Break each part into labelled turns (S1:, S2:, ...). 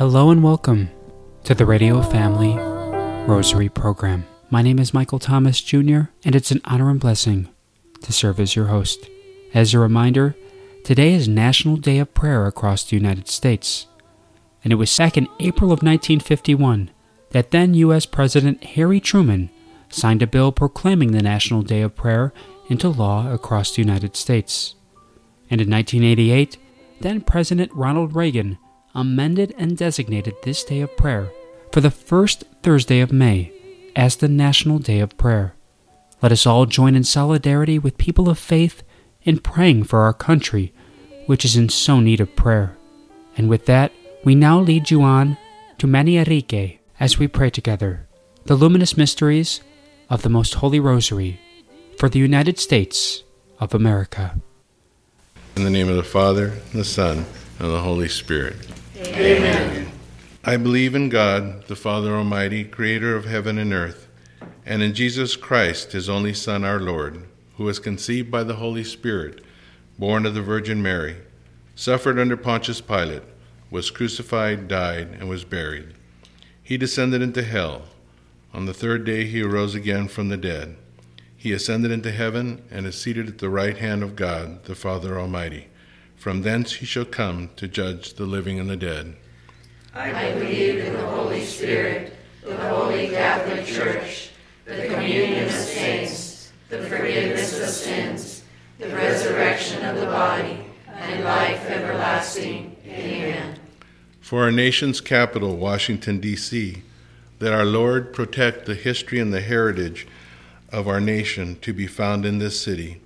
S1: Hello and welcome to the Radio Family Rosary Program. My name is Michael Thomas Jr., and it's an honor and blessing to serve as your host. As a reminder, today is National Day of Prayer across the United States, and it was back in April of 1951 that then U.S. President Harry Truman signed a bill proclaiming the National Day of Prayer into law across the United States. And in 1988, then President Ronald Reagan amended and designated this day of prayer for the first Thursday of May as the National Day of Prayer. Let us all join in solidarity with people of faith in praying for our country, which is in so need of prayer. And with that, we now lead you on to Maniarique as we pray together the luminous mysteries of the Most Holy Rosary for the United States of America.
S2: In the name of the Father, and the Son, and the Holy Spirit.
S3: Amen.
S2: I believe in God, the Father Almighty, creator of heaven and earth, and in Jesus Christ, his only Son, our Lord, who was conceived by the Holy Spirit, born of the Virgin Mary, suffered under Pontius Pilate, was crucified, died, and was buried. He descended into hell. On the third day he arose again from the dead. He ascended into heaven and is seated at the right hand of God, the Father Almighty. From thence he shall come to judge the living and the dead.
S3: I believe in the Holy Spirit, the Holy Catholic Church, the communion of saints, the forgiveness of sins, the resurrection of the body, and life everlasting. Amen.
S2: For our nation's capital, Washington, D.C., that our Lord protect the history and the heritage of our nation to be found in this city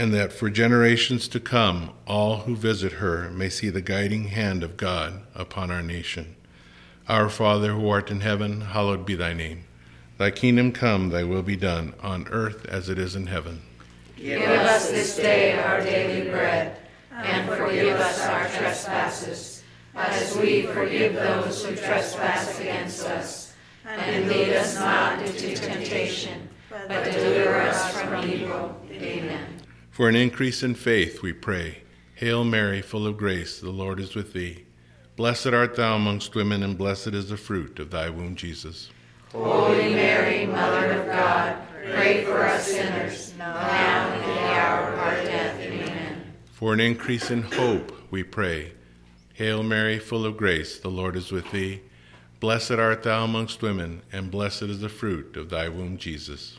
S2: and that for generations to come, all who visit her may see the guiding hand of God upon our nation. Our Father, who art in heaven, hallowed be thy name. Thy kingdom come, thy will be done, on earth as it is in heaven.
S3: Give us this day our daily bread, and forgive us our trespasses, as we forgive those who trespass against us. And lead us not into temptation, but deliver us from evil. Amen.
S2: For an increase in faith, we pray. Hail Mary, full of grace, the Lord is with thee. Blessed art thou amongst women, and blessed is the fruit of thy womb, Jesus.
S3: Holy Mary, Mother of God, pray for us sinners, now and in the hour of our death. Amen.
S2: For an increase in hope, we pray. Hail Mary, full of grace, the Lord is with thee. Blessed art thou amongst women, and blessed is the fruit of thy womb, Jesus.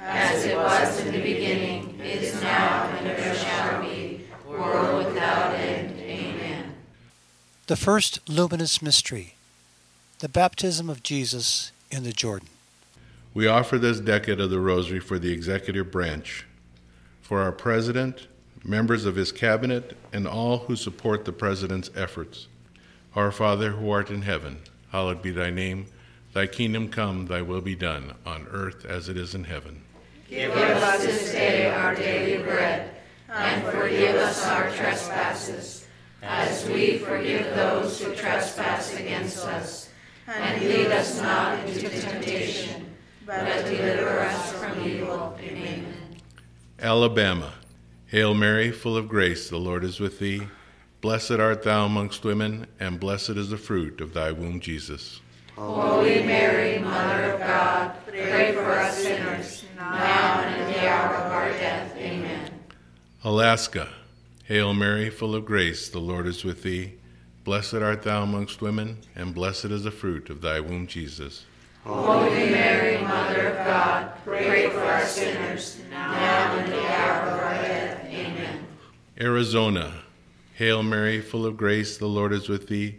S3: as it was in the beginning, is now, and ever shall be, world without end. Amen.
S4: The first luminous mystery, the baptism of Jesus in the Jordan.
S2: We offer this decade of the Rosary for the executive branch, for our President, members of his cabinet, and all who support the President's efforts. Our Father, who art in heaven, hallowed be thy name. Thy kingdom come, thy will be done, on earth as it is in heaven.
S3: Give us this day our daily bread, and forgive us our trespasses, as we forgive those who trespass against us. And lead us not into temptation, but deliver us from evil. Amen.
S2: Alabama. Hail Mary, full of grace, the Lord is with thee. Blessed art thou amongst women, and blessed is the fruit of thy womb, Jesus.
S3: Holy Mary, Mother of God, pray for us sinners, now and in the hour of our death. Amen.
S2: Alaska. Hail Mary, full of grace, the Lord is with thee. Blessed art thou amongst women, and blessed is the fruit of thy womb, Jesus.
S3: Holy Mary, Mother of God, pray for us sinners, now and in the hour of our death. Amen.
S2: Arizona. Hail Mary, full of grace, the Lord is with thee.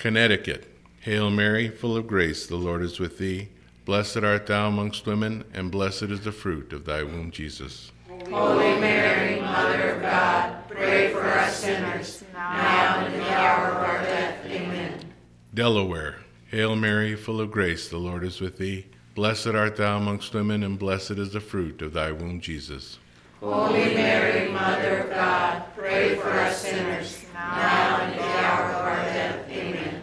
S2: Connecticut, Hail Mary, full of grace, the Lord is with thee. Blessed art thou amongst women, and blessed is the fruit of thy womb, Jesus.
S3: Holy Mary, Mother of God, pray for us sinners, now and at the hour of our death. Amen.
S2: Delaware, Hail Mary, full of grace, the Lord is with thee. Blessed art thou amongst women, and blessed is the fruit of thy womb, Jesus.
S3: Holy Mary, Mother of God, pray for us sinners, now and at the hour of our death. Amen.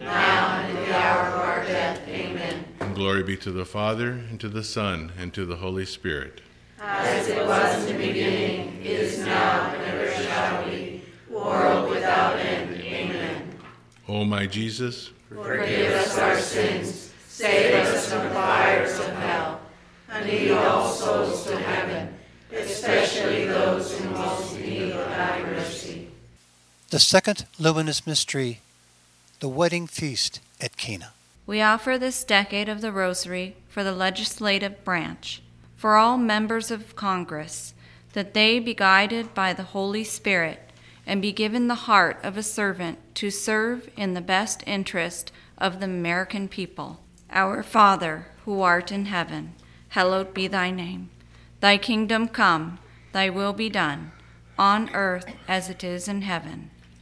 S3: now and at the hour of our death. Amen.
S2: And glory be to the Father, and to the Son, and to the Holy Spirit.
S3: As it was in the beginning, is now, and ever shall be, world without end. Amen.
S2: O my Jesus,
S3: Forgive us our sins, save us from the fires of hell, and lead all souls to heaven, especially those in most need of thy mercy.
S4: The second luminous mystery, the wedding feast at Cana.
S5: We offer this decade of the Rosary for the legislative branch, for all members of Congress, that they be guided by the Holy Spirit and be given the heart of a servant to serve in the best interest of the American people. Our Father, who art in heaven, hallowed be thy name. Thy kingdom come, thy will be done, on earth as it is in heaven.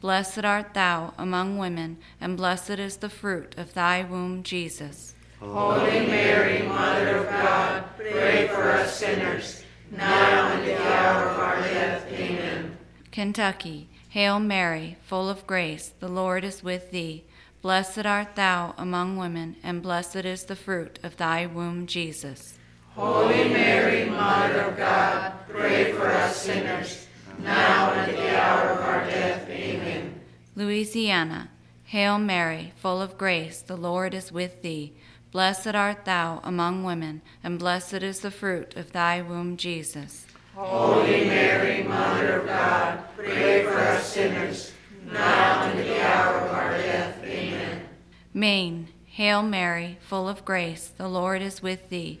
S5: Blessed art thou among women, and blessed is the fruit of thy womb, Jesus.
S3: Holy Mary, Mother of God, pray for us sinners, now and at the hour of our death. Amen.
S5: Kentucky, Hail Mary, full of grace, the Lord is with thee. Blessed art thou among women, and blessed is the fruit of thy womb, Jesus.
S3: Holy Mary, Mother of God, pray for us sinners, now and at the hour of our death. Amen.
S5: Louisiana, Hail Mary, full of grace, the Lord is with thee. Blessed art thou among women, and blessed is the fruit of thy womb, Jesus.
S3: Holy Mary, Mother of God, pray for us sinners, now and at the hour of our death. Amen.
S5: Maine, Hail Mary, full of grace, the Lord is with thee.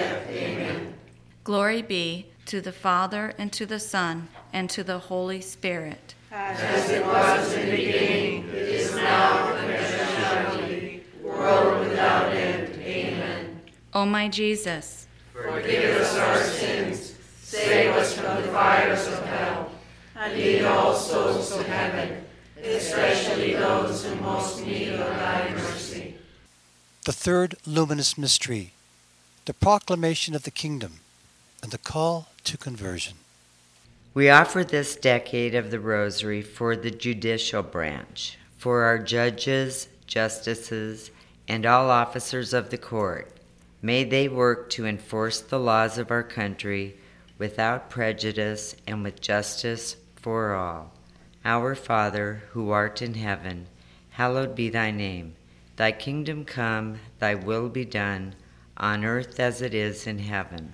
S3: Amen.
S5: Glory be to the Father, and to the Son, and to the Holy Spirit.
S3: As it was in the beginning, it is now, and ever shall be, world without end. Amen.
S5: O my Jesus,
S3: Forgive us our sins, save us from the fires of hell, and lead all souls to heaven, especially those who most need of thy mercy.
S4: The third luminous mystery, the proclamation of the kingdom and the call to conversion.
S6: We offer this decade of the Rosary for the judicial branch, for our judges, justices, and all officers of the court. May they work to enforce the laws of our country without prejudice and with justice for all. Our Father, who art in heaven, hallowed be thy name. Thy kingdom come, thy will be done, on earth as it is in heaven.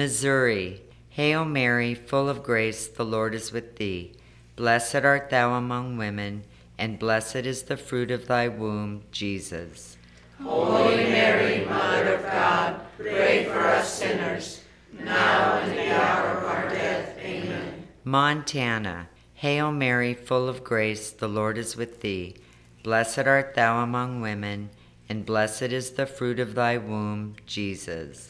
S6: Missouri, Hail Mary, full of grace, the Lord is with thee. Blessed art thou among women, and blessed is the fruit of thy womb, Jesus.
S3: Holy Mary, Mother of God, pray for us sinners, now and at the hour of our death. Amen.
S6: Montana, Hail Mary, full of grace, the Lord is with thee. Blessed art thou among women, and blessed is the fruit of thy womb, Jesus.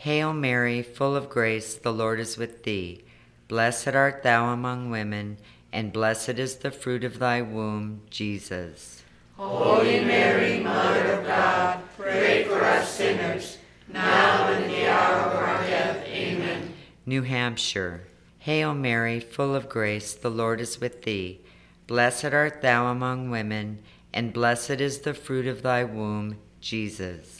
S6: Hail Mary, full of grace, the Lord is with thee. Blessed art thou among women, and blessed is the fruit of thy womb, Jesus.
S3: Holy Mary, Mother of God, pray for us sinners, now and at the hour of our death. Amen.
S6: New Hampshire, Hail Mary, full of grace, the Lord is with thee. Blessed art thou among women, and blessed is the fruit of thy womb, Jesus.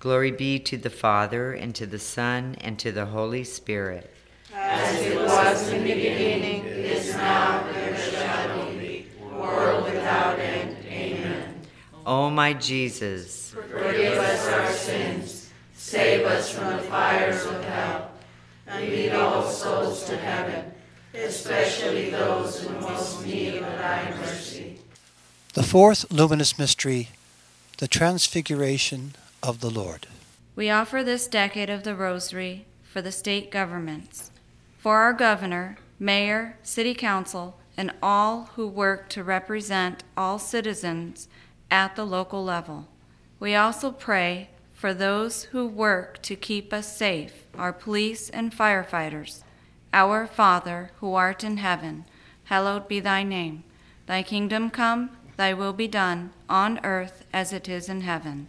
S6: Glory be to the Father, and to the Son, and to the Holy Spirit.
S3: As it was in the beginning, is now, and ever shall be, world without end. Amen.
S6: O my Jesus,
S3: Forgive us our sins, save us from the fires of hell, and lead all souls to heaven, especially those in most need of thy mercy.
S4: The fourth luminous mystery, the Transfiguration of the Lord.
S5: We offer this decade of the Rosary for the state governments, for our governor, mayor, city council, and all who work to represent all citizens at the local level. We also pray for those who work to keep us safe, our police and firefighters. Our Father, who art in heaven, hallowed be thy name. Thy kingdom come, thy will be done, on earth as it is in heaven.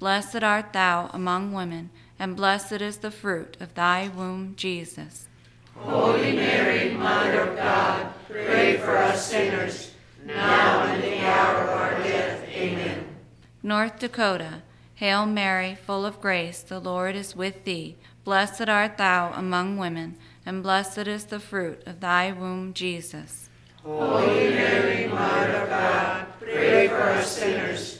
S5: Blessed art thou among women, and blessed is the fruit of thy womb, Jesus.
S3: Holy Mary, Mother of God, pray for us sinners, now and at the hour of our death. Amen.
S5: North Dakota, Hail Mary, full of grace, the Lord is with thee. Blessed art thou among women, and blessed is the fruit of thy womb, Jesus.
S3: Holy Mary, Mother of God, pray for us sinners,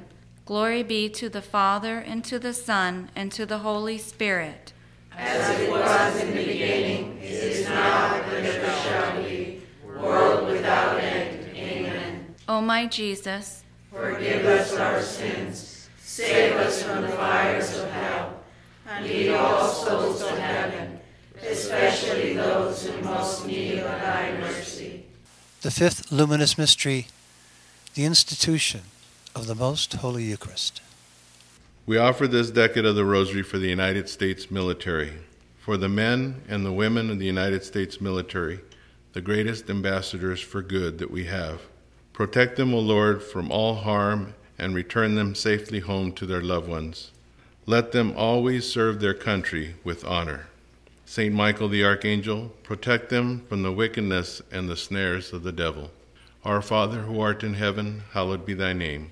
S5: Glory be to the Father, and to the Son, and to the Holy Spirit.
S3: As it was in the beginning, is now, and ever shall be, world without end. Amen.
S5: O my Jesus,
S3: Forgive us our sins, save us from the fires of hell, and lead all souls to heaven, especially those in most need of thy mercy.
S4: The fifth luminous mystery, the institution of the Most Holy Eucharist.
S2: We offer this decade of the Rosary for the United States military, for the men and the women of the United States military, the greatest ambassadors for good that we have. Protect them, O Lord, from all harm and return them safely home to their loved ones. Let them always serve their country with honor. Saint Michael the Archangel, protect them from the wickedness and the snares of the devil. Our Father who art in heaven, hallowed be thy name.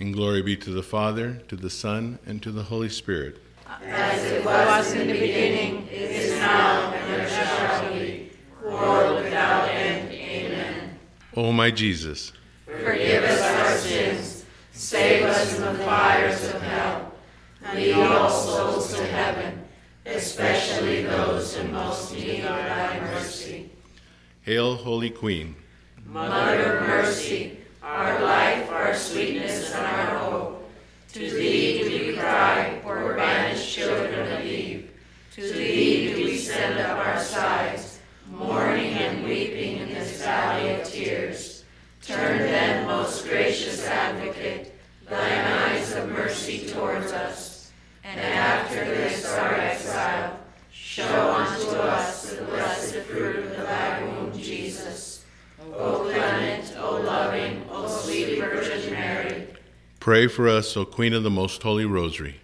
S3: And
S2: glory be to the Father, to the Son, and to the Holy Spirit.
S3: As it was in the beginning, is now, and ever shall be, world without end. Amen.
S2: O my Jesus,
S3: Forgive us our sins, save us from the fires of hell, and lead all souls to heaven, especially those in most need of thy mercy.
S2: Hail, Holy Queen.
S3: Mother of mercy, our life, our sweetness, and our hope. To thee do we cry, poor banished children of Eve. To thee do we send up our sighs, mourning and weeping in this valley of tears. Turn then, most gracious advocate,
S2: Pray for us, O Queen of the Most Holy Rosary.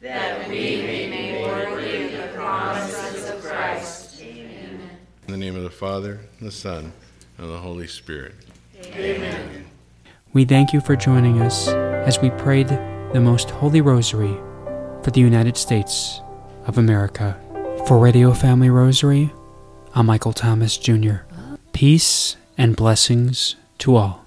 S3: that we may be worthy of the promises of Christ. Amen.
S2: In the name of the Father, and the Son, and the Holy Spirit.
S3: Amen.
S1: We thank you for joining us as we prayed the Most Holy Rosary for the United States of America. For Radio Family Rosary, I'm Michael Thomas Jr. Peace and blessings to to all.